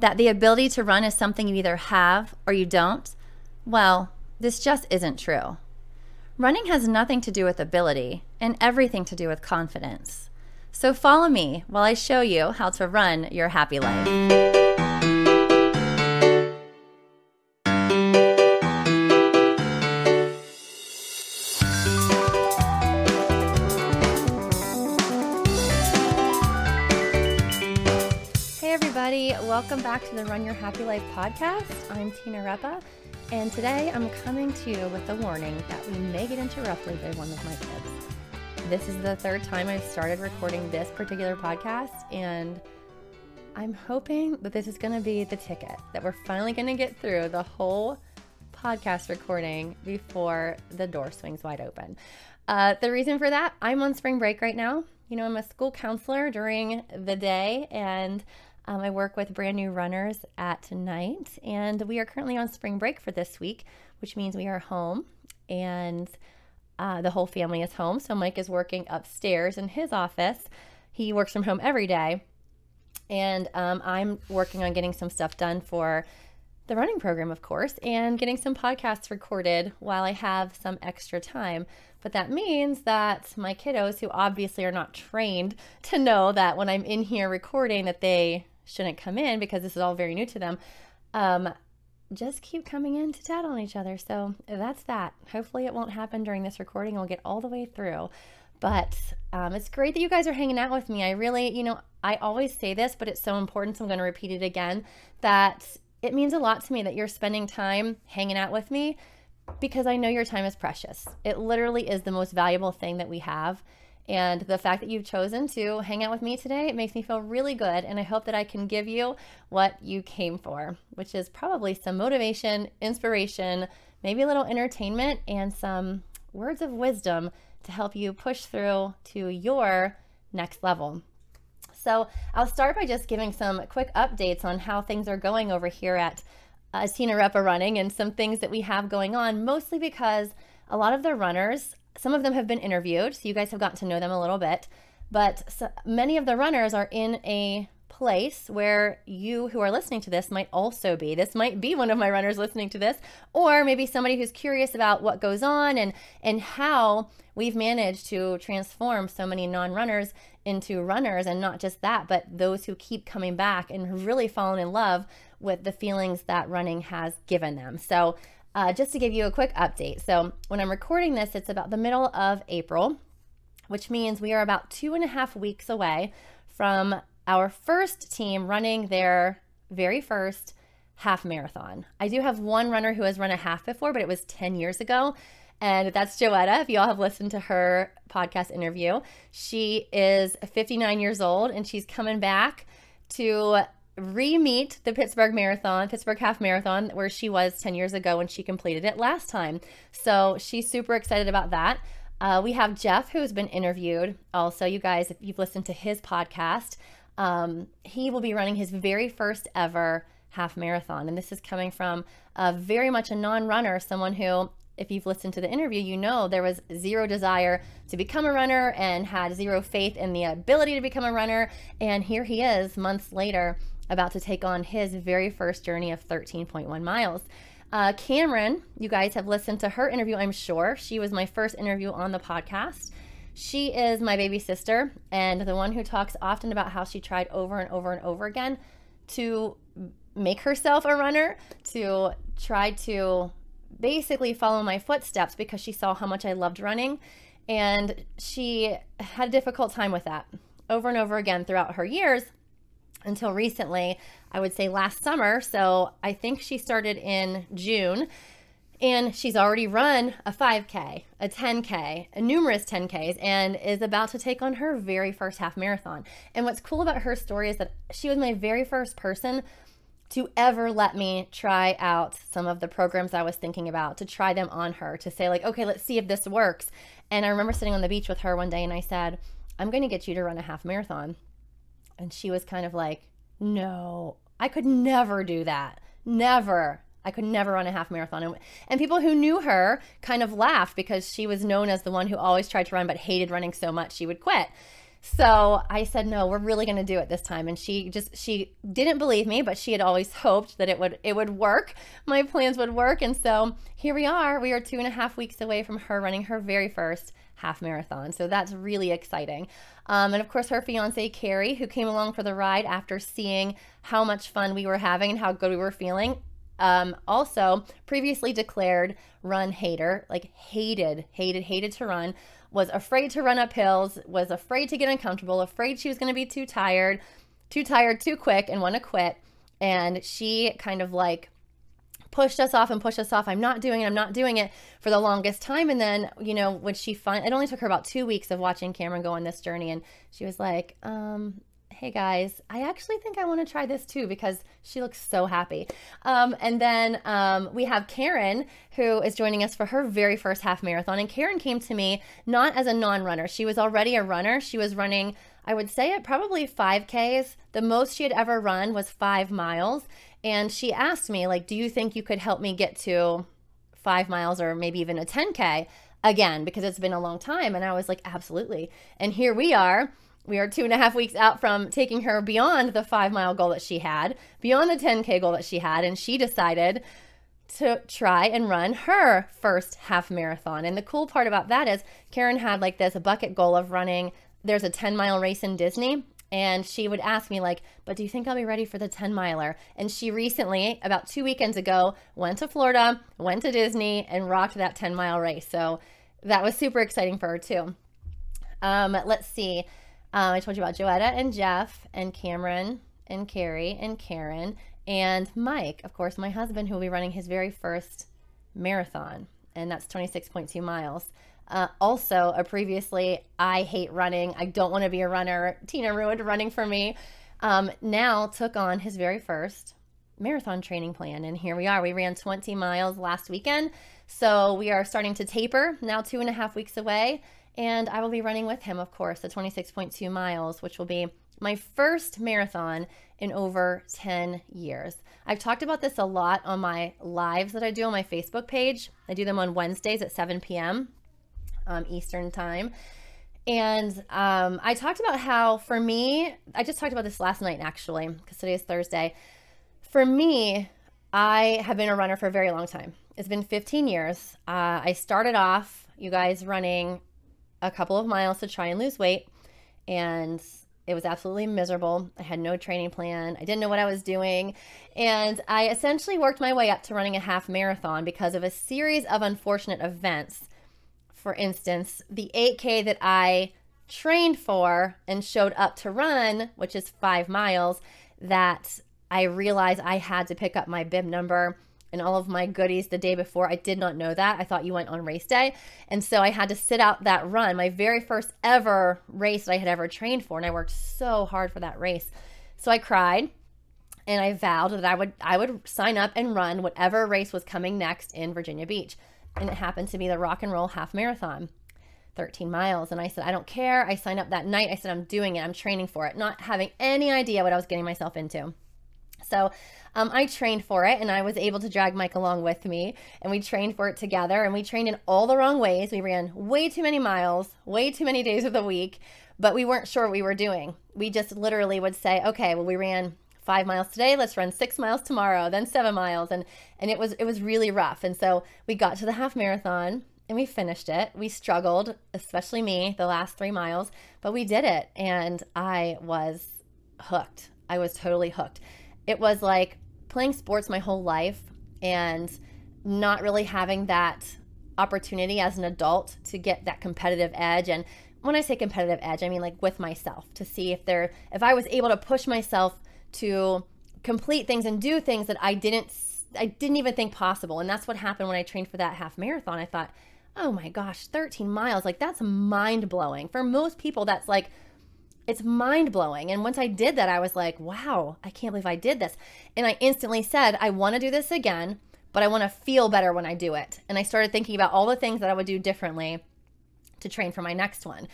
that the ability to run is something you either have or you don't, well, this just isn't true. Running has nothing to do with ability and everything to do with confidence. So follow me while I show you how to run your happy life. Welcome back to the Run Your Happy Life podcast. I'm Tina Repa, and today I'm coming to you with a warning that we may get interrupted by one of my kids. This is the third time I've started recording this particular podcast, and I'm hoping that this is going to be the ticket, that we're finally going to get through the whole podcast recording before the door swings wide open. Uh, the reason for that, I'm on spring break right now. You know, I'm a school counselor during the day, and um, I work with brand new runners at night, and we are currently on spring break for this week, which means we are home and uh, the whole family is home. So Mike is working upstairs in his office. He works from home every day, and um, I'm working on getting some stuff done for the running program, of course, and getting some podcasts recorded while I have some extra time. But that means that my kiddos, who obviously are not trained to know that when I'm in here recording, that they shouldn't come in because this is all very new to them, um, just keep coming in to chat on each other. So that's that. Hopefully, it won't happen during this recording. We'll get all the way through. But um, it's great that you guys are hanging out with me. I really, you know, I always say this, but it's so important. So I'm going to repeat it again that it means a lot to me that you're spending time hanging out with me because I know your time is precious. It literally is the most valuable thing that we have. And the fact that you've chosen to hang out with me today it makes me feel really good. And I hope that I can give you what you came for, which is probably some motivation, inspiration, maybe a little entertainment, and some words of wisdom to help you push through to your next level. So I'll start by just giving some quick updates on how things are going over here at uh, Repa Running and some things that we have going on, mostly because a lot of the runners some of them have been interviewed, so you guys have gotten to know them a little bit. But so many of the runners are in a place where you who are listening to this might also be. This might be one of my runners listening to this, or maybe somebody who's curious about what goes on and and how we've managed to transform so many non-runners into runners and not just that, but those who keep coming back and really fallen in love with the feelings that running has given them. So uh, just to give you a quick update. So, when I'm recording this, it's about the middle of April, which means we are about two and a half weeks away from our first team running their very first half marathon. I do have one runner who has run a half before, but it was 10 years ago. And that's Joetta. If y'all have listened to her podcast interview, she is 59 years old and she's coming back to re-meet the Pittsburgh Marathon, Pittsburgh Half Marathon, where she was 10 years ago when she completed it last time. So she's super excited about that. Uh, we have Jeff, who's been interviewed. Also, you guys, if you've listened to his podcast, um, he will be running his very first ever half marathon. And this is coming from a very much a non runner, someone who, if you've listened to the interview, you know there was zero desire to become a runner and had zero faith in the ability to become a runner. And here he is months later about to take on his very first journey of 13.1 miles. Uh, Cameron, you guys have listened to her interview, I'm sure. She was my first interview on the podcast. She is my baby sister and the one who talks often about how she tried over and over and over again to make herself a runner, to try to basically follow my footsteps because she saw how much I loved running. And she had a difficult time with that over and over again throughout her years until recently, I would say last summer. So I think she started in June and she's already run a 5K, a 10K, a numerous 10Ks, and is about to take on her very first half marathon. And what's cool about her story is that she was my very first person to ever let me try out some of the programs I was thinking about, to try them on her, to say, like, okay, let's see if this works. And I remember sitting on the beach with her one day and I said, I'm going to get you to run a half marathon. And she was kind of like, no, I could never do that. Never. I could never run a half marathon. And, and people who knew her kind of laughed because she was known as the one who always tried to run but hated running so much she would quit. So I said, no, we're really going to do it this time. And she just, she didn't believe me, but she had always hoped that it would, it would work. My plans would work. And so here we are. We are two and a half weeks away from her running her very first half marathon. So that's really exciting. Um, and of course, her fiance, Carrie, who came along for the ride after seeing how much fun we were having and how good we were feeling. Um, also, previously declared run hater, like hated, hated, hated to run, was afraid to run up hills, was afraid to get uncomfortable, afraid she was going to be too tired, too tired too quick, and want to quit. And she kind of like pushed us off and pushed us off. I'm not doing it. I'm not doing it for the longest time. And then, you know, when she finally, it only took her about two weeks of watching Cameron go on this journey. And she was like, um, hey guys, I actually think I want to try this too because she looks so happy. Um, and then um, we have Karen who is joining us for her very first half marathon. And Karen came to me not as a non runner, she was already a runner. She was running, I would say it probably 5Ks. The most she had ever run was five miles. And she asked me, like, do you think you could help me get to five miles or maybe even a 10K again? Because it's been a long time. And I was like, absolutely. And here we are we are two and a half weeks out from taking her beyond the five mile goal that she had, beyond the 10K goal that she had. And she decided to try and run her first half marathon. And the cool part about that is Karen had like this bucket goal of running. There's a 10 mile race in Disney. And she would ask me, like, but do you think I'll be ready for the 10 miler? And she recently, about two weekends ago, went to Florida, went to Disney, and rocked that 10 mile race. So that was super exciting for her, too. Um, let's see. Um, I told you about Joetta and Jeff and Cameron and Carrie and Karen and Mike, of course, my husband, who will be running his very first marathon, and that's 26.2 miles. Uh, also, a previously, I hate running. I don't want to be a runner. Tina ruined running for me. Um, now took on his very first marathon training plan. And here we are. We ran 20 miles last weekend. So we are starting to taper now, two and a half weeks away. And I will be running with him, of course, the 26.2 miles, which will be my first marathon in over 10 years. I've talked about this a lot on my lives that I do on my Facebook page. I do them on Wednesdays at 7 p.m. Um, Eastern Time. And um, I talked about how, for me, I just talked about this last night actually, because today is Thursday. For me, I have been a runner for a very long time. It's been 15 years. Uh, I started off, you guys, running a couple of miles to try and lose weight. And it was absolutely miserable. I had no training plan. I didn't know what I was doing. And I essentially worked my way up to running a half marathon because of a series of unfortunate events. For instance, the 8K that I trained for and showed up to run, which is five miles, that I realized I had to pick up my bib number and all of my goodies the day before. I did not know that. I thought you went on race day. And so I had to sit out that run, my very first ever race that I had ever trained for. And I worked so hard for that race. So I cried and I vowed that I would I would sign up and run whatever race was coming next in Virginia Beach. And it happened to be the rock and roll half marathon. 13 miles. And I said, I don't care. I signed up that night. I said, I'm doing it. I'm training for it, not having any idea what I was getting myself into. So um, I trained for it and I was able to drag Mike along with me and we trained for it together and we trained in all the wrong ways. We ran way too many miles, way too many days of the week, but we weren't sure what we were doing. We just literally would say, okay, well, we ran five miles today let's run six miles tomorrow then seven miles. And and it was it was really rough. And so we got to the half marathon and we finished it. We struggled especially me the last three miles but we did it. And i was hooked. I was totally hooked. It was like playing sports my whole life and not really having that opportunity as an adult to get that competitive edge. And when I say competitive edge, I mean like with myself to see if there if I was able to push myself to complete things and do things that I didn't I didn't even think possible. And that's what happened when I trained for that half marathon. I thought, "Oh my gosh, 13 miles. Like that's mind-blowing. For most people that's like it's mind blowing. And once I did that, I was like, wow, I can't believe I did this. And I instantly said, I want to do this again, but I want to feel better when I do it. And I started thinking about all the things that I would do differently to train for my next one.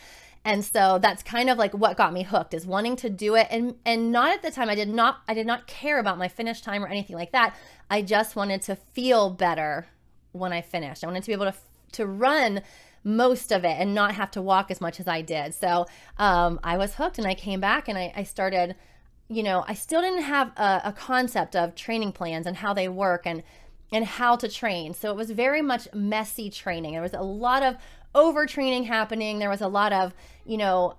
And so that's kind of like what got me hooked is wanting to do it and and not at the time I did not I did not care about my finish time or anything like that. I just wanted to feel better when I finished. I wanted to be able to to run most of it and not have to walk as much as I did. So um, I was hooked and I came back and I, I started, you know, I still didn't have a, a concept of training plans and how they work and and how to train. So it was very much messy training. There was a lot of overtraining happening. There was a lot of, you know,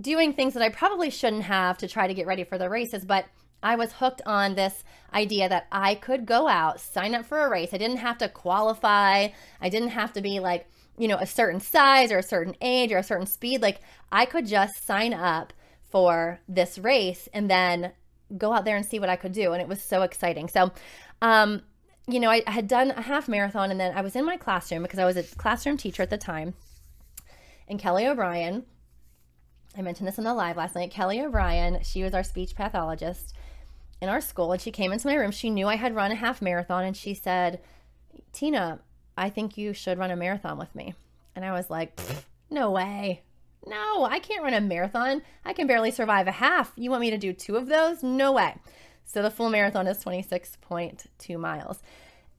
doing things that I probably shouldn't have to try to get ready for the races, but I was hooked on this idea that I could go out, sign up for a race. I didn't have to qualify. I didn't have to be like, you know, a certain size or a certain age or a certain speed. Like I could just sign up for this race and then go out there and see what I could do. And it was so exciting. So, um, you know, I, I had done a half marathon and then I was in my classroom because I was a classroom teacher at the time. And Kelly O'Brien, I mentioned this in the live last night. Kelly O'Brien, she was our speech pathologist in our school and she came into my room. She knew I had run a half marathon and she said, Tina, I think you should run a marathon with me. And I was like, no way. No, I can't run a marathon. I can barely survive a half. You want me to do two of those? No way. So the full marathon is 26.2 miles.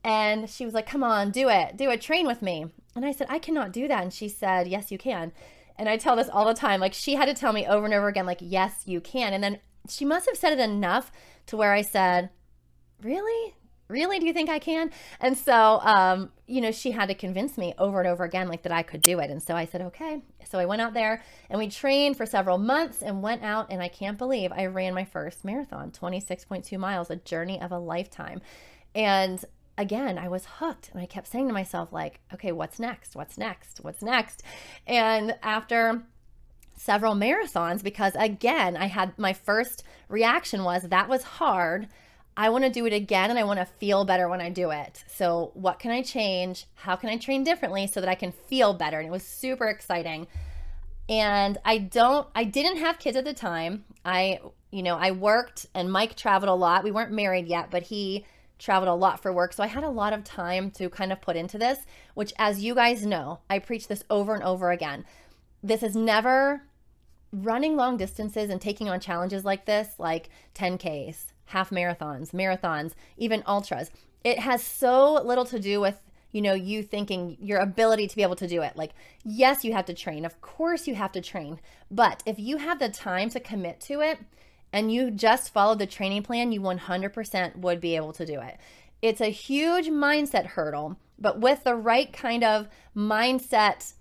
And she was like, come on, do it. Do it. Train with me. And I said, I cannot do that. And she said, yes, you can. And I tell this all the time. Like she had to tell me over and over again, like, yes, you can. And then she must have said it enough to where I said, really? Really? Do you think I can? And so, um, you know, she had to convince me over and over again, like that I could do it. And so I said, okay. So I went out there and we trained for several months and went out. And I can't believe I ran my first marathon, 26.2 miles, a journey of a lifetime. And again, I was hooked. And I kept saying to myself, like, okay, what's next? What's next? What's next? And after several marathons, because again, I had my first reaction was that was hard I want to do it again and I want to feel better when I do it. So, what can I change? How can I train differently so that I can feel better? And it was super exciting. And I don't, I didn't have kids at the time. I, you know, I worked and Mike traveled a lot. We weren't married yet, but he traveled a lot for work. So I had a lot of time to kind of put into this, which, as you guys know, I preach this over and over again. This is never running long distances and taking on challenges like this, like 10Ks, half marathons, marathons, even ultras. It has so little to do with you know you thinking your ability to be able to do it. Like yes you have to train. Of course you have to train. But if you have the time to commit to it and you just follow the training plan you 100% would be able to do it. It's a huge mindset hurdle but with the right kind of mindset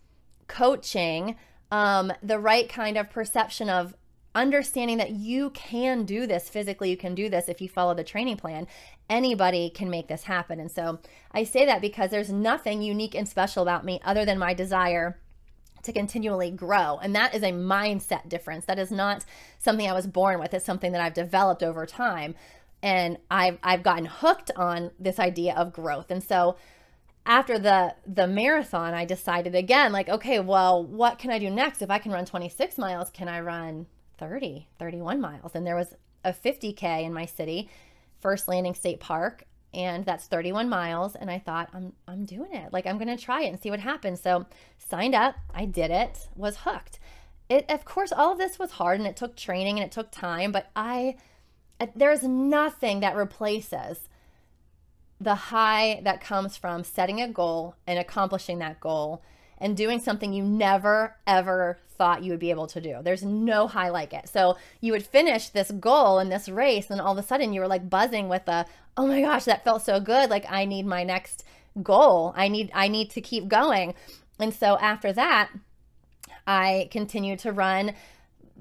coaching um, the right kind of perception of understanding that you can do this physically, you can do this if you follow the training plan. Anybody can make this happen. And so I say that because there's nothing unique and special about me other than my desire to continually grow. And that is a mindset difference. That is not something I was born with, it's something that I've developed over time. And I've, I've gotten hooked on this idea of growth. And so after the the marathon i decided again like okay well what can i do next if i can run 26 miles can i run 30, 31 miles. And there was a 50K in my city, First Landing State Park, and that's 31 miles. And I thought, I'm, I'm doing it. Like, I'm going to try it and see what happens. So, signed up, I did it, was hooked. It, of course, all of this was hard and it took training and it took time, but I, uh, there's nothing that replaces the high that comes from setting a goal and accomplishing that goal and doing something you never ever thought you would be able to do. There's no high like it. So you would finish this goal in this race, and all of a sudden you were like buzzing with a, oh my gosh, that felt so good. Like I need my next goal. I need I need to keep going. And so after that, I continued to run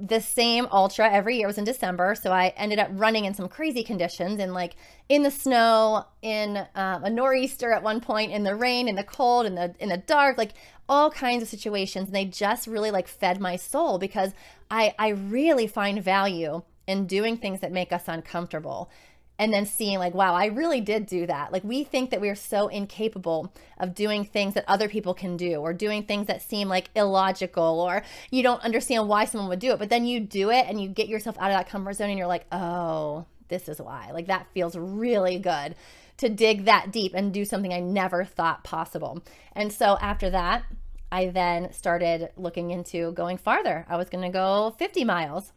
the same ultra every year. It was in December, so I ended up running in some crazy conditions, in like in the snow, in um, a nor'easter at one point, in the rain, in the cold, in the in the dark, like all kinds of situations. And they just really like fed my soul because I I really find value in doing things that make us uncomfortable. And then seeing like wow i really did do that. Like we think that we are so incapable of doing things that other people can do or doing things that seem like illogical or you don't understand why someone would do it. But then you do it and you get yourself out of that comfort zone and you're like oh this is why. Like that feels really good to dig that deep and do something i never thought possible. And so after that i then started looking into going farther. I was going to go 50 miles.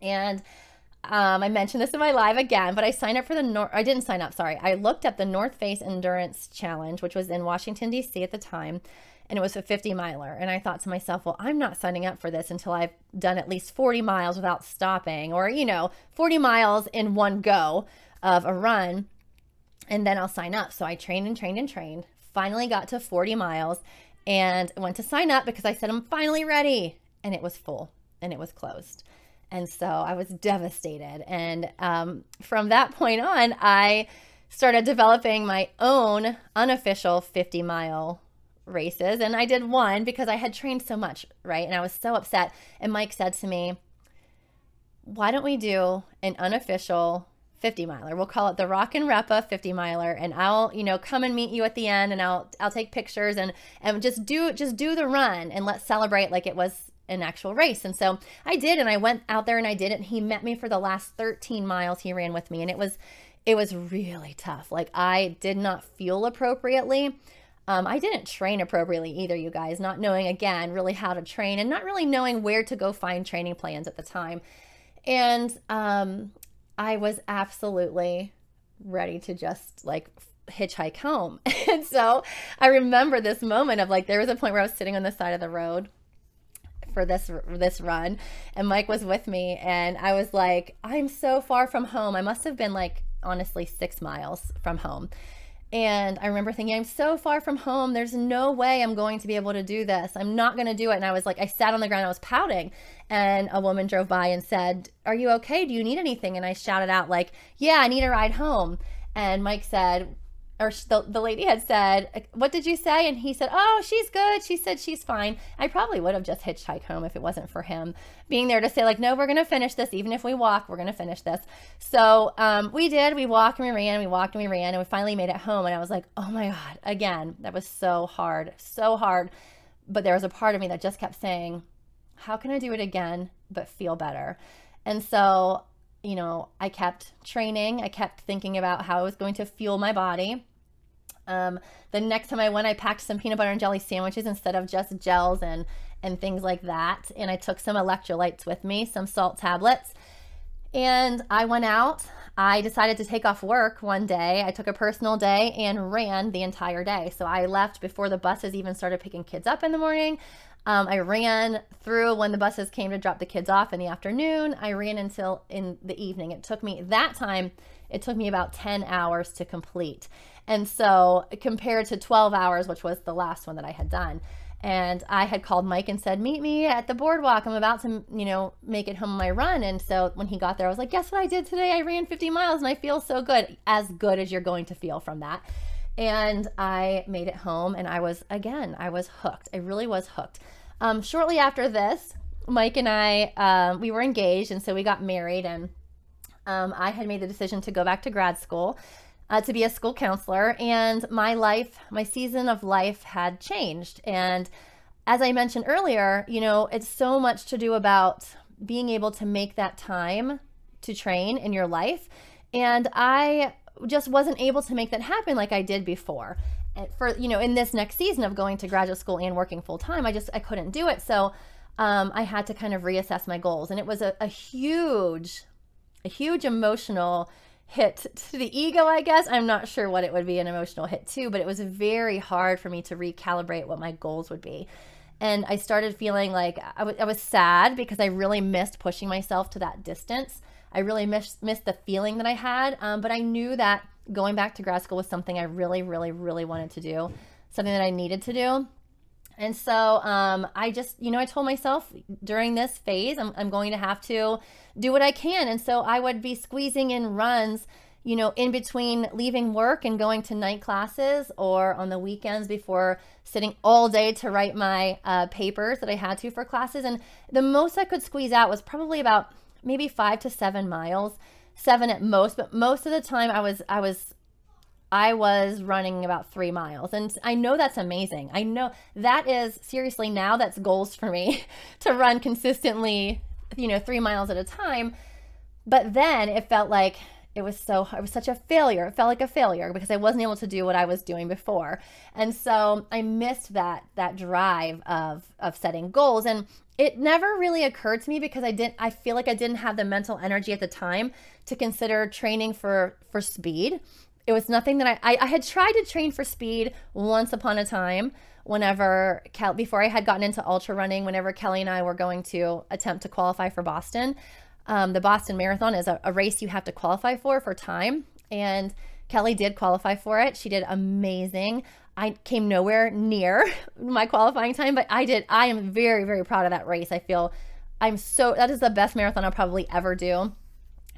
And um, I mentioned this in my live again, but I signed up for the North. I didn't sign up. Sorry, I looked up the North Face Endurance Challenge, which was in Washington D.C. at the time, and it was a 50 miler. And I thought to myself, well, I'm not signing up for this until I've done at least 40 miles without stopping, or you know, 40 miles in one go of a run, and then I'll sign up. So I trained and trained and trained. Finally got to 40 miles, and went to sign up because I said I'm finally ready, and it was full and it was closed. And so I was devastated. And um, from that point on, I started developing my own unofficial 50 mile races. And I did one because I had trained so much, right? And I was so upset. And Mike said to me, Why don't we do an unofficial 50 miler. We'll call it the Rock and Repa 50 miler and I'll, you know, come and meet you at the end and I'll I'll take pictures and and just do just do the run and let's celebrate like it was an actual race. And so I did, and I went out there and I did it. And he met me for the last 13 miles he ran with me. And it was, it was really tough. Like I did not feel appropriately. Um, I didn't train appropriately either, you guys, not knowing again really how to train and not really knowing where to go find training plans at the time. And um, I was absolutely ready to just like hitchhike home. and so I remember this moment of like, there was a point where I was sitting on the side of the road for this this run and Mike was with me and I was like I'm so far from home. I must have been like honestly 6 miles from home. And I remember thinking, I'm so far from home. There's no way I'm going to be able to do this. I'm not going to do it. And I was like, I sat on the ground, I was pouting. And a woman drove by and said, Are you okay? Do you need anything? And I shouted out, like, Yeah, I need a ride home. And Mike said, or the, the lady had said, What did you say? And he said, Oh, she's good. She said she's fine. I probably would have just hitchhiked home if it wasn't for him being there to say, like, no, we're going to finish this. Even if we walk, we're going to finish this. So um, we did. We walked and we ran. We walked and we ran. And we finally made it home. And I was like, Oh my God. Again, that was so hard. So hard. But there was a part of me that just kept saying, How can I do it again, but feel better? And so you know, I kept training. I kept thinking about how I was going to fuel my body. Um, the next time I went, I packed some peanut butter and jelly sandwiches instead of just gels and and things like that. And I took some electrolytes with me, some salt tablets. And I went out. I decided to take off work one day. I took a personal day and ran the entire day. So I left before the buses even started picking kids up in the morning. Um, I ran through when the buses came to drop the kids off in the afternoon. I ran until in the evening. It took me that time, it took me about 10 hours to complete. And so compared to 12 hours, which was the last one that I had done. And I had called Mike and said, meet me at the boardwalk. I'm about to, you know, make it home my run. And so when he got there, I was like, guess what I did today? I ran 50 miles and I feel so good, as good as you're going to feel from that. And I made it home and I was, again, I was hooked. I really was hooked. Um, shortly after this, Mike and I, um, we were engaged. And so we got married and um, I had made the decision to go back to grad school uh, to be a school counselor. And my life, my season of life had changed. And as I mentioned earlier, you know, it's so much to do about being able to make that time to train in your life. And I just wasn't able to make that happen like I did before. for you know, in this next season of going to graduate school and working full time, I just I couldn't do it. So um, I had to kind of reassess my goals, and it was a, a huge, a huge emotional hit to the ego, I guess. I'm not sure what it would be an emotional hit to, but it was very hard for me to recalibrate what my goals would be. And I started feeling like I, was sad because I really missed pushing myself to that distance. I really missed, missed the feeling that I had. Um, but I knew that going back to grad school was something I really, really, really wanted to do, something that I needed to do. And so um, I just, you know, I told myself during this phase, I'm, I'm going to have to do what I can. And so I would be squeezing in runs, you know, in between leaving work and going to night classes or on the weekends before sitting all day to write my uh, papers that I had to for classes. And the most I could squeeze out was probably about maybe five to seven miles seven at most, but most of the time I was I was I was running about three miles. And I know that's amazing. I know that is seriously now that's goals for me to run consistently, you know, three miles at a time. But then it felt like it was so it was such a failure. It felt like a failure because I wasn't able to do what I was doing before. And so I missed that that drive of of setting goals. And it never really occurred to me because I didn't I feel like I didn't have the mental energy at the time to consider training for for speed it was nothing that I, I, I had tried to train for speed once upon a time whenever Kel, before I had gotten into ultra running, whenever Kelly and I were going to attempt to qualify for Boston. Um, the Boston Marathon is a, a race you have to qualify for for time. And Kelly did qualify for it. She did amazing. I came nowhere near my qualifying time, but I did. I am very, very proud of that race. I feel I'm so, that is the best marathon I'll probably ever do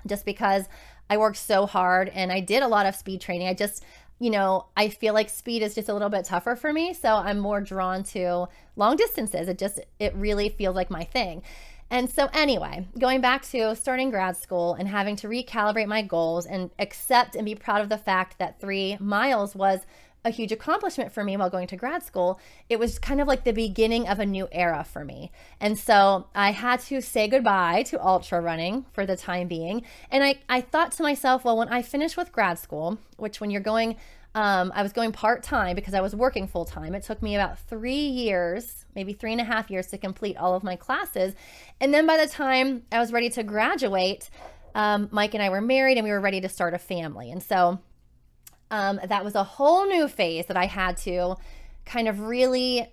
just because I worked so hard and I did a lot of speed training. I just, you know, I feel like speed is just a little bit tougher for me. So I'm more drawn to long distances. It just, it really feels like my thing. And so, anyway, going back to starting grad school and having to recalibrate my goals and accept and be proud of the fact that three miles was a huge accomplishment for me while going to grad school. It was kind of like the beginning of a new era for me. And so I had to say goodbye to ultra running for the time being. And I, I thought to myself, well, when I finish with grad school, which when you're going, um, I was going part time because I was working full time. It took me about three years, maybe three and a half years to complete all of my classes. And then by the time I was ready to graduate, um, Mike and I were married and we were ready to start a family. And so um, that was a whole new phase that I had to kind of really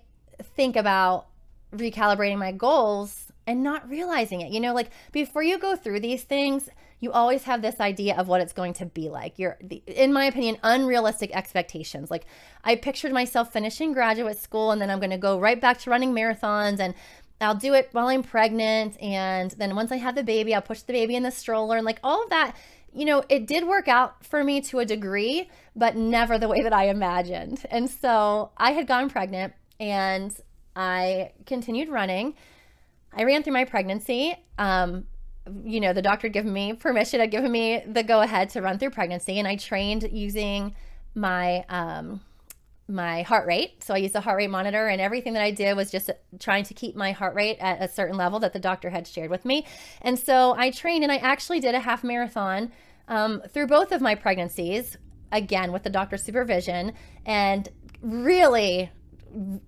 think about recalibrating my goals and not realizing it. You know, like before you go through these things, you always have this idea of what it's going to be like. You're, in my opinion, unrealistic expectations. Like I pictured myself finishing graduate school and then I'm going to go right back to running marathons and I'll do it while I'm pregnant. And then once I have the baby, I'll push the baby in the stroller and like all of that you know, it did work out for me to a degree, but never the way that I imagined. And so I had gone pregnant and I continued running. I ran through my pregnancy. Um, you know, the doctor had given me permission, had given me the go ahead to run through pregnancy, and I trained using my um, my heart rate. So I used a heart rate monitor, and everything that I did was just trying to keep my heart rate at a certain level that the doctor had shared with me. And so I trained, and I actually did a half marathon um, through both of my pregnancies, again with the doctor's supervision, and really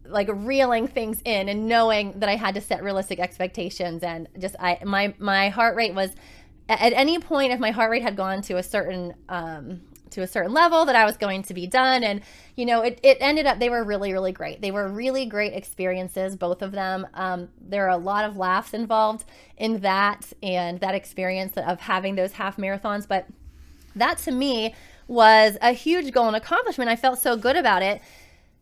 like reeling things in and knowing that I had to set realistic expectations and just I my my heart rate was at any point if my heart rate had gone to a certain um, to a certain level that I was going to be done. And you know it, it ended up they were really really great. They were really great experiences both of them. Um, there are a lot of laughs involved in that and that experience of having those half marathons. But that to me was a huge goal and accomplishment. I felt so good about it.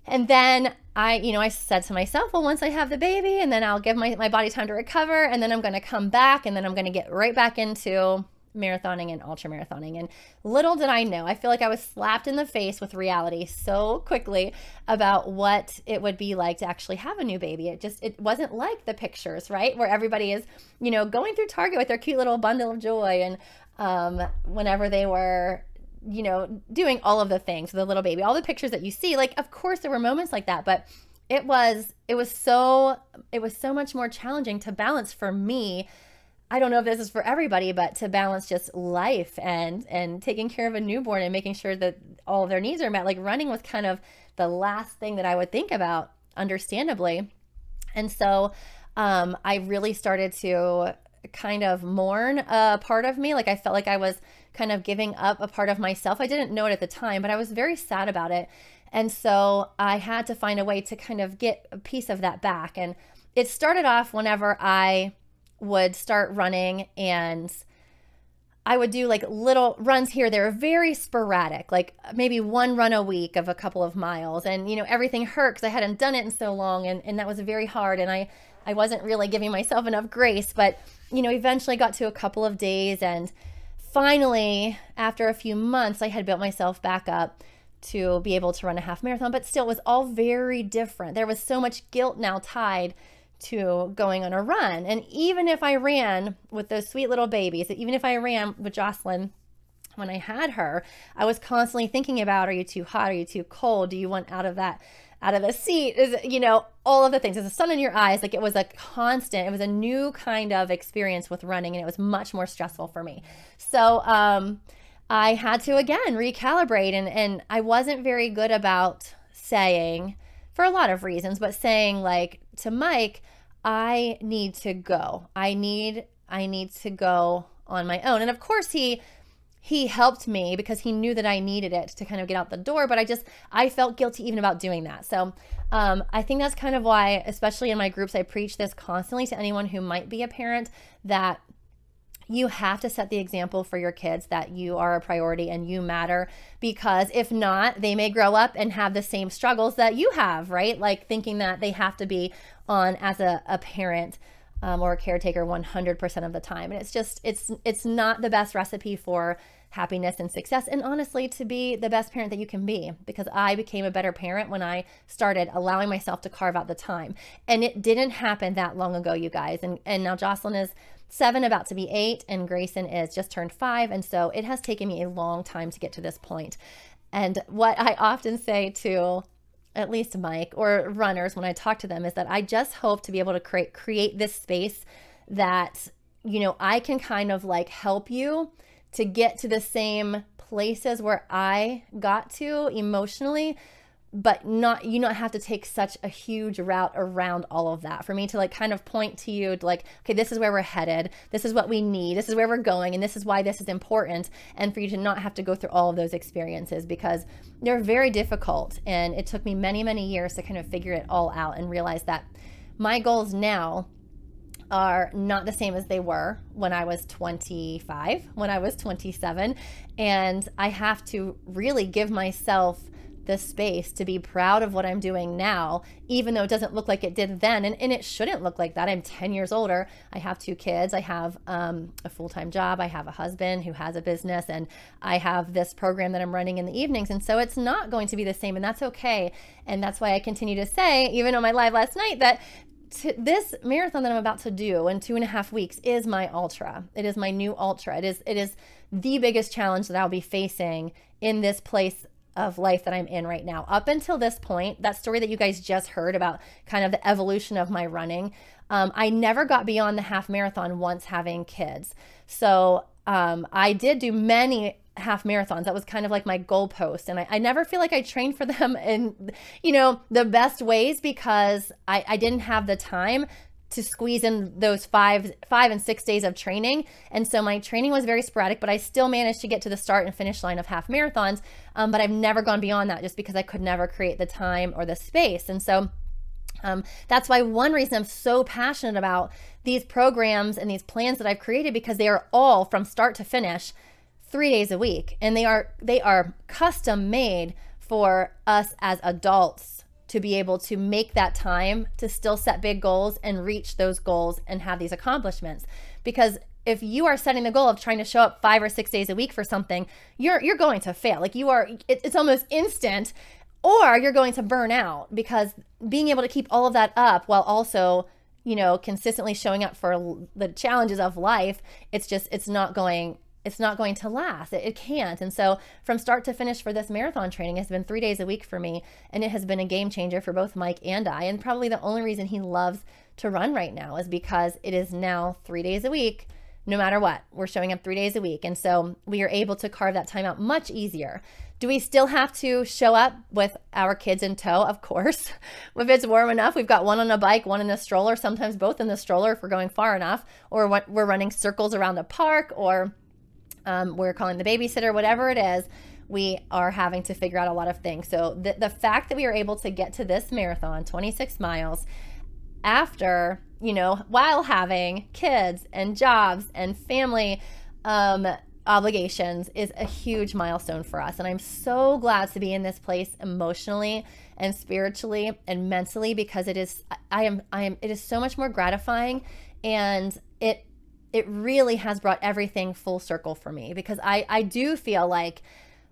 And then I, you know, I said to myself, well, once I have the baby and then I'll give my, my body time to recover and then I'm going to come back and then I'm going to get right back into marathoning and ultra marathoning. And little did I know, I feel like I was slapped in the face with reality so quickly about what it would be like to actually have a new baby. It just, it wasn't like the pictures, right? Where everybody is, you know, going through Target with their cute little bundle of joy and um, whenever they were you know, doing all of the things the little baby, all the pictures that you see. Like, of course, there were moments like that, but it was it was so it was so much more challenging to balance for me. I don't know if this is for everybody, but to balance just life and and taking care of a newborn and making sure that all their needs are met. Like running was kind of the last thing that I would think about, understandably. And so um, I really started to kind of mourn a part of me. Like I felt like I was kind of giving up a part of myself. I didn't know it at the time, but I was very sad about it. And so I had to find a way to kind of get a piece of that back. And it started off whenever I would start running and I would do like little runs here. They were very sporadic, like maybe one run a week of a couple of miles. And, you know, everything hurt because I hadn't done it in so long. And, and that was very hard. And I, I wasn't really giving myself enough grace. But, you know, eventually got to a couple of days and finally, after a few months, I had built myself back up to be able to run a half marathon, but still, it was all very different. There was so much guilt now tied to going on a run. And even if I ran with those sweet little babies, even if I ran with Jocelyn when I had her, I was constantly thinking about are you too hot? Are you too cold? Do you want out of that out of the seat? Is you know, all of the things. There's the sun in your eyes. Like it was a constant, it was a new kind of experience with running and it was much more stressful for me. So um I had to again recalibrate and and I wasn't very good about saying for a lot of reasons, but saying like to Mike, I need to go. I need I need to go on my own. And of course he he helped me because he knew that I needed it to kind of get out the door. But I just, I felt guilty even about doing that. So um, I think that's kind of why, especially in my groups, I preach this constantly to anyone who might be a parent that you have to set the example for your kids that you are a priority and you matter because if not, they may grow up and have the same struggles that you have, right? Like thinking that they have to be on as a, a parent um, or a caretaker 100% of the time. And it's just, it's, it's not the best recipe for happiness and success. And honestly, to be the best parent that you can be, because I became a better parent when I started allowing myself to carve out the time. And it didn't happen that long ago, you guys. And, and now Jocelyn is seven, about to be eight, and Grayson is just turned five. And so it has taken me a long time to get to this point. And what I often say to at least Mike or runners when I talk to them is that I just hope to be able to create create this space that you know I can kind of like help you to get to the same places where I got to emotionally but not you not have to take such a huge route around all of that for me to like kind of point to you to like okay this is where we're headed this is what we need this is where we're going and this is why this is important and for you to not have to go through all of those experiences because they're very difficult and it took me many many years to kind of figure it all out and realize that my goals now are not the same as they were when I was 25, when I was 27. And I have to really give myself the space to be proud of what I'm doing now, even though it doesn't look like it did then. And, and it shouldn't look like that. I'm 10 years older. I have two kids. I have um, a full time job. I have a husband who has a business. And I have this program that I'm running in the evenings. And so it's not going to be the same. And that's okay. And that's why I continue to say, even on my live last night, that this marathon that I'm about to do in two and a half weeks is my ultra. It is my new ultra. It is it is the biggest challenge that I'll be facing in this place of life that I'm in right now. Up until this point, that story that you guys just heard about kind of the evolution of my running, um, I never got beyond the half marathon once having kids. So um, I did do many half marathons. That was kind of like my goalpost. And I, I, never feel like I trained for them in, you know, the best ways because I, I didn't have the time to squeeze in those five five and six days of training. And so my training was very sporadic but i still managed to get to the start and finish line of half marathons. Um, but i've never gone beyond that just because i could never create the time or the space. And so um, that's why one reason i'm so passionate about these programs and these plans that i've created because they are all from start to finish three days a week. And they are they are custom made for us as adults to be able to make that time to still set big goals and reach those goals and have these accomplishments. Because if you are setting the goal of trying to show up five or six days a week for something, you're you're going to fail. Like you are, it, it's almost instant, or you're going to burn out because being able to keep all of that up while also you know consistently showing up for the challenges of life it's just it's not going it's not going to last. It, it, can't. And so, from start to finish for this marathon training has been three days a week for me. And it has been a game changer for both Mike and I. And probably the only reason he loves to run right now is because it is now three days a week, no matter what. We're showing up three days a week. And so, we are able to carve that time out much easier. Do we still have to show up with our kids in tow? Of course. if it's warm enough, we've got one on a bike, one in a stroller, sometimes both in the stroller if we're going far enough, or we're running circles around the park, or um, we're calling the babysitter, whatever it is, we are having to figure out a lot of things. So the, the fact that we were able to get to this marathon, 26 miles, after, you know, while having kids and jobs and family um, obligations is a huge milestone for us. And I'm so glad to be in this place emotionally and spiritually and mentally because it is, I am, I am, it is so much more gratifying and it it really has brought everything full circle for me because I, I do feel like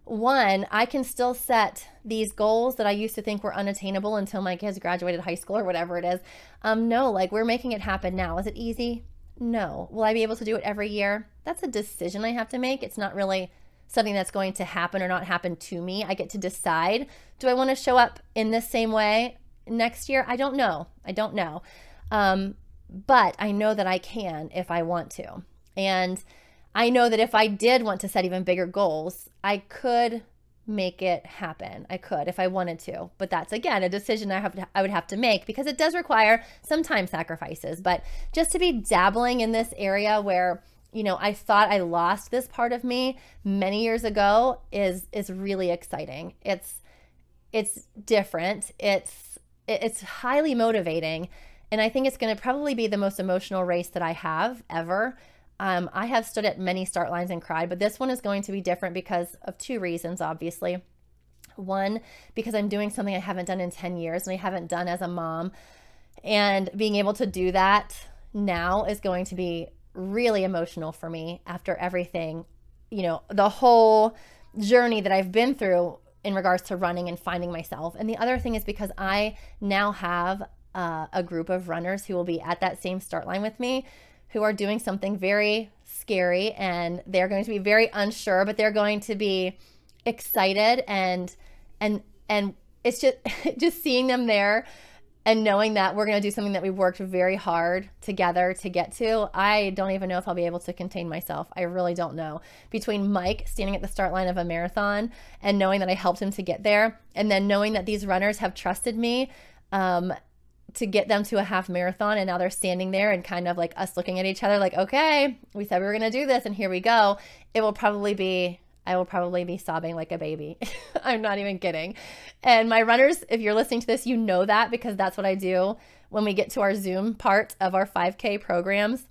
one, I can still set these goals that I used to think were unattainable until my kids graduated high school or whatever it is. Um, no, like we're making it happen now. Is it easy? No. Will I be able to do it every year? That's a decision I have to make. It's not really something that's going to happen or not happen to me. I get to decide do I want to show up in this same way next year? I don't know. I don't know. Um, but I know that I can if I want to. And I know that if I did want to set even bigger goals, I could make it happen. I could if I wanted to. But that's again a decision I have to, I would have to make because it does require some time sacrifices. But just to be dabbling in this area where you know I thought I lost this part of me many years ago is is really exciting. It's it's different. It's it's highly motivating and I think it's going to probably be the most emotional race that I have ever. Um, I have stood at many start lines and cried, but this one is going to be different because of two reasons, obviously. One, because I'm doing something I haven't done in 10 years and I haven't done as a mom. And being able to do that now is going to be really emotional for me after everything, you know, the whole journey that I've been through in regards to running and finding myself. And the other thing is because I now have uh, a group of runners who will be at that same start line with me who are doing something very scary and they're going to be very unsure but they're going to be excited and and and it's just just seeing them there and knowing that we're going to do something that we worked very hard together to get to i don't even know if i'll be able to contain myself. I really don't know. Between mike standing at the start line of a marathon and knowing that i helped him to get there and then knowing that these runners have trusted me um, to get them to a half marathon and now they're standing there and kind of like us looking at each other like okay we said we were going to do this and here we go. It will probably be i will probably be sobbing like a baby. I'm not even kidding. And my runners if you're listening to this you know that because that's what i do. When we get to our zoom part of our 5k programs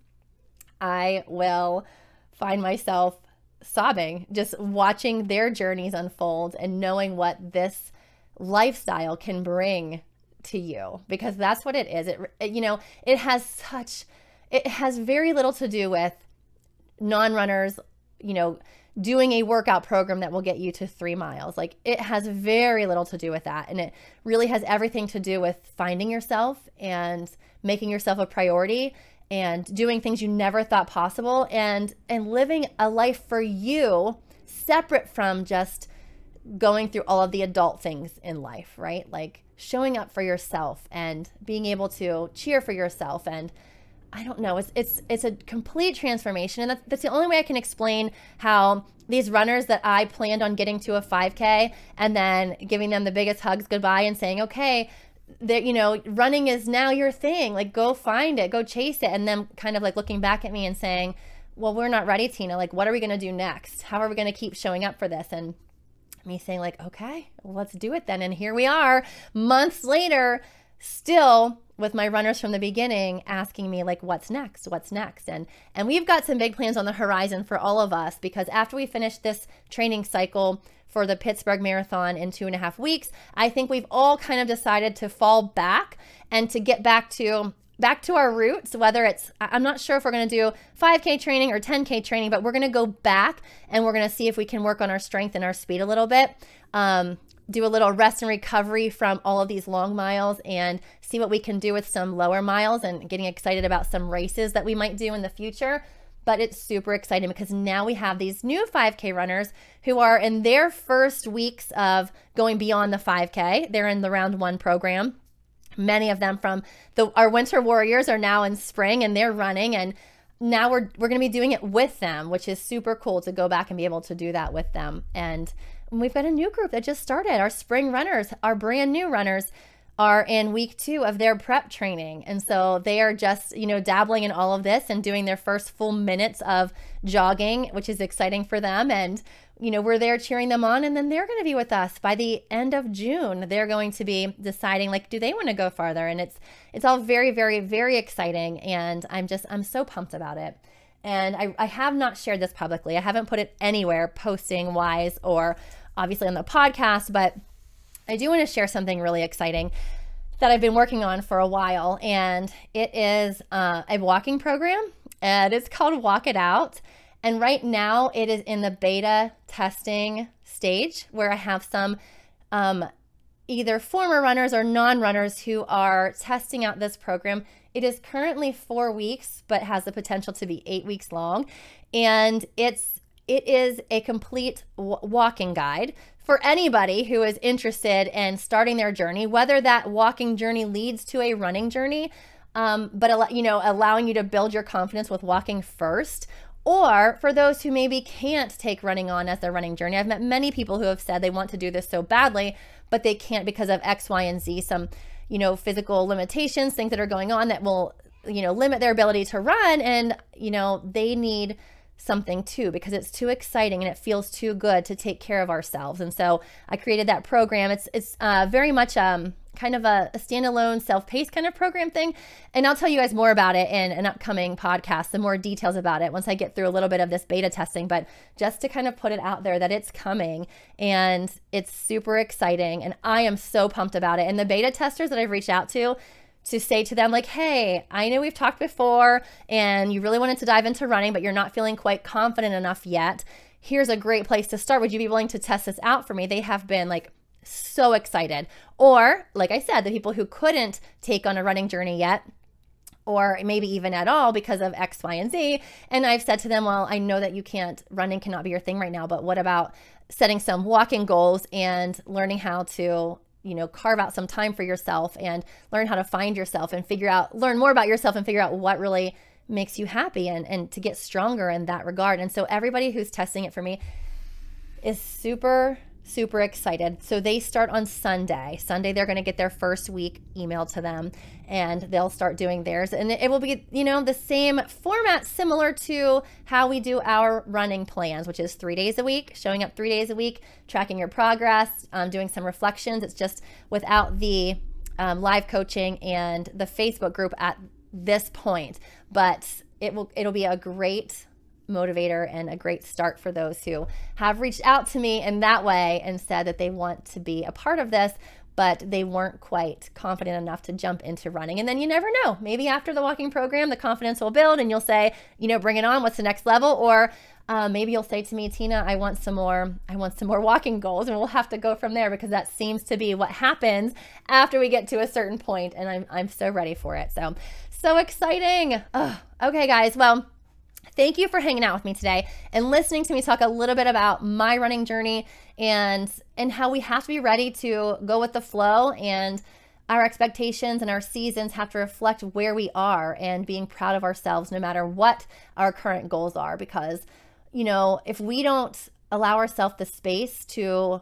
i will find myself sobbing just watching their journeys unfold and knowing what this lifestyle can bring to you because that's what it is. It, you know, it has such, it has very little to do with non runners, you know, doing a workout program that will get you to three miles. Like it has very little to do with that. And it really has everything to do with finding yourself and making yourself a priority and doing things you never thought possible and and living a life for you separate from just going through all of the adult things in life, right? Like showing up for yourself and being able to cheer for yourself and I don't know. It's it's it's a complete transformation, and that's, that's the only way I can explain how these runners that I planned on getting to a 5K and then giving them the biggest hugs goodbye and saying, okay, that you know, running is now your thing. Like, go find it, go chase it, and then kind of like looking back at me and saying, well, we're not ready, Tina. Like, what are we gonna do next? How are we gonna keep showing up for this? And me saying like okay let's do it then. And here we are months later still with my runners from the beginning asking me like what's next? What's next? And and we've got some big plans on the horizon for all of us because after we finish this training cycle for the pittsburgh marathon in two and a half weeks i think we've all kind of decided to fall back and to get back to back to our roots, whether it's, I'm not sure if we're going to do 5K training or 10K training, but we're going to go back and we're going to see if we can work on our strength and our speed a little bit. Um, do a little rest and recovery from all of these long miles and see what we can do with some lower miles and getting excited about some races that we might do in the future. But it's super exciting because now we have these new 5K runners who are in their first weeks of going beyond the 5K. They're in the round one program many of them from the our winter warriors are now in spring and they're running and now we're we're going to be doing it with them which is super cool to go back and be able to do that with them and we've got a new group that just started our spring runners our brand new runners are in week two of their prep training. And so they are just, you know, dabbling in all of this and doing their first full minutes of jogging, which is exciting for them. And, you know, we're there cheering them on. And then they're going to be with us by the end of June. They're going to be deciding, like, do they want to go farther? And it's, it's all very, very, very exciting. And I'm just, I'm so pumped about it. And I, I have not shared this publicly. I haven't put it anywhere posting wise or obviously on the podcast, but I do want to share something really exciting that I've been working on for a while, and it is uh, a walking program, and it's called Walk It Out. And right now, it is in the beta testing stage where I have some um, either former runners or non runners who are testing out this program. It is currently four weeks, but has the potential to be eight weeks long. And it's it is a complete w- walking guide for anybody who is interested in starting their journey, whether that walking journey leads to a running journey, um, but you know, allowing you to build your confidence with walking first, or for those who maybe can't take running on as their running journey. I've met many people who have said they want to do this so badly, but they can't because of X, Y, and Z, some, you know, physical limitations, things that are going on that will, you know, limit their ability to run. And, you know, they need something too because it's too exciting and it feels too good to take care of ourselves. And so I created that program. It's it's uh, very much um, kind of a, a standalone self-paced kind of program thing. And I'll tell you guys more about it in an upcoming podcast, some more details about it once I get through a little bit of this beta testing. But just to kind of put it out there that it's coming and it's super exciting. And I am so pumped about it. And the beta testers that I've reached out to, to say to them like hey i know we've talked before and you really wanted to dive into running but you're not feeling quite confident enough yet. Here's a great place to start. Would you be willing to test this out for me? They have been like so excited. Or like i said the people who couldn't take on a running journey yet or maybe even at all because of X, Y, and Z. And I've said to them, well, I know that you can't, running cannot be your thing right now, but what about setting some walking goals and learning how to you know carve out some time for yourself and learn how to find yourself and figure out learn more about yourself and figure out what really makes you happy and and to get stronger in that regard. And so everybody who's testing it for me is super super excited. So they start on Sunday. Sunday, they're going to get their first week emailed to them and they'll start doing theirs. And it will be, you know, the same format, similar to how we do our running plans, which is three days a week, showing up three days a week, tracking your progress, um, doing some reflections. It's just without the um, live coaching and the Facebook group at this point. But it will it'll be a great motivator and a great start for those who have reached out to me in that way and said that they want to be a part of this but they weren't quite confident enough to jump into running. And then you never know. Maybe after the walking program, the confidence will build and you'll say, you know, bring it on. What's the next level? Or uh, maybe you'll say to me, Tina, I want some more. I want some more walking goals, and we'll have to go from there because that seems to be what happens after we get to a certain point, and I'm I'm so ready for it. So so exciting. Okay, guys. Well. Thank you for hanging out with me today and listening to me talk a little bit about my running journey and and how we have to be ready to go with the flow and our expectations and our seasons have to reflect where we are and being proud of ourselves no matter what our current goals are. Because you know, if we don't allow ourselves the space to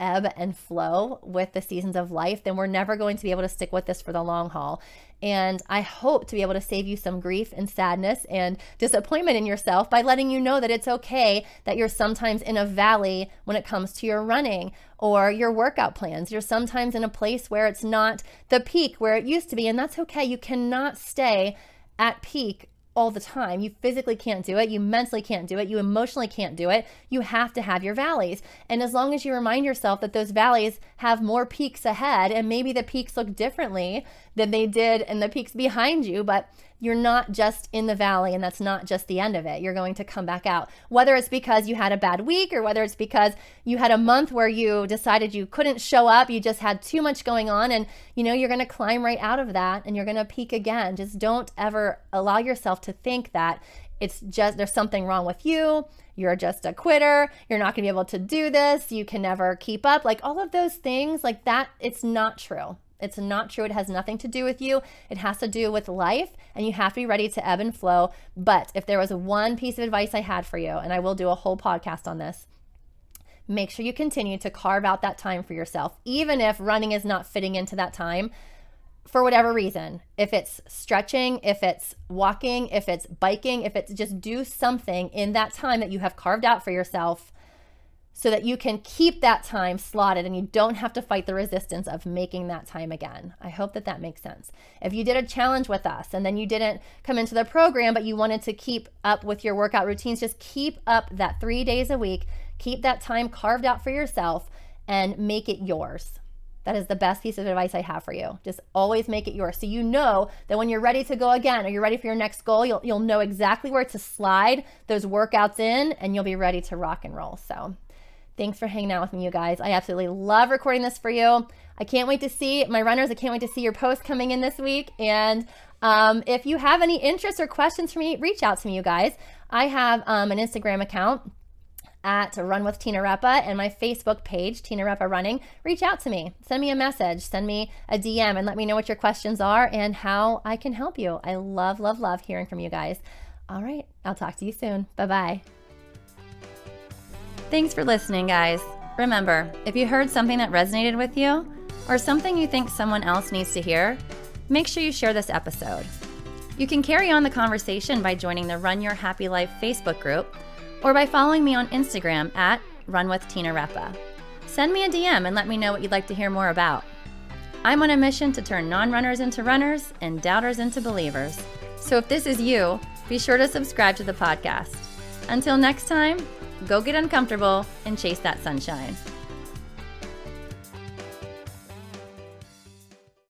ebb and flow with the seasons of life, then we're never going to be able to stick with this for the long haul. And I hope to be able to save you some grief and sadness and disappointment in yourself by letting you know that it's okay that you're sometimes in a valley when it comes to your running or your workout plans. You're sometimes in a place where it's not the peak where it used to be, and that's okay. You cannot stay at peak all the time. You physically can't do it. You mentally can't do it. You emotionally can't do it. You have to have your valleys. And as long as you remind yourself that those valleys have more peaks ahead, and maybe the peaks look differently than they did in the peaks behind you, but you're not just in the valley and that's not just the end of it. You're going to come back out. Whether it's because you had a bad week or whether it's because you had a month where you decided you couldn't show up, you just had too much going on and you know you're going to climb right out of that and you're going to peak again. Just don't ever allow yourself to think that it's just there's something wrong with you. You're just a quitter. You're not going to be able to do this. You can never keep up. Like all of those things like that it's not true. It's not true. It has nothing to do with you. It has to do with life, and you have to be ready to ebb and flow. But if there was one piece of advice I had for you, and I will do a whole podcast on this, make sure you continue to carve out that time for yourself, even if running is not fitting into that time for whatever reason. If it's stretching, if it's walking, if it's biking, if it's just do something in that time that you have carved out for yourself so that you can keep that time slotted and you don't have to fight the resistance of making that time again. I hope that that makes sense. If you did a challenge with us and then you didn't come into the program, but you wanted to keep up with your workout routines, just keep up that three days a week, keep that time carved out for yourself and make it yours. That is the best piece of advice I have for you. Just always make it yours. So you know that when you're ready to go again or you're ready for your next goal, you'll, you'll know exactly where to slide those workouts in and you'll be ready to rock and roll. So Thanks for hanging out with me, you guys. I absolutely love recording this for you. I can't wait to see my runners. I can't wait to see your posts coming in this week. And um, if you have any interests or questions for me, reach out to me, you guys. I have um, an Instagram account at Run with Tina Repa and my Facebook page, Tina Repa Running. Reach out to me, send me a message, send me a DM, and let me know what your questions are and how I can help you. I love, love, love hearing from you guys. All right, I'll talk to you soon. Bye bye. Thanks for listening, guys. Remember, if you heard something that resonated with you or something you think someone else needs to hear, make sure you share this episode. You can carry on the conversation by joining the Run Your Happy Life Facebook group or by following me on Instagram at Run with Tina Repa. Send me a DM and let me know what you'd like to hear more about. I'm on a mission to turn non runners into runners and doubters into believers. So if this is you, be sure to subscribe to the podcast. Until next time, go get uncomfortable and chase that sunshine.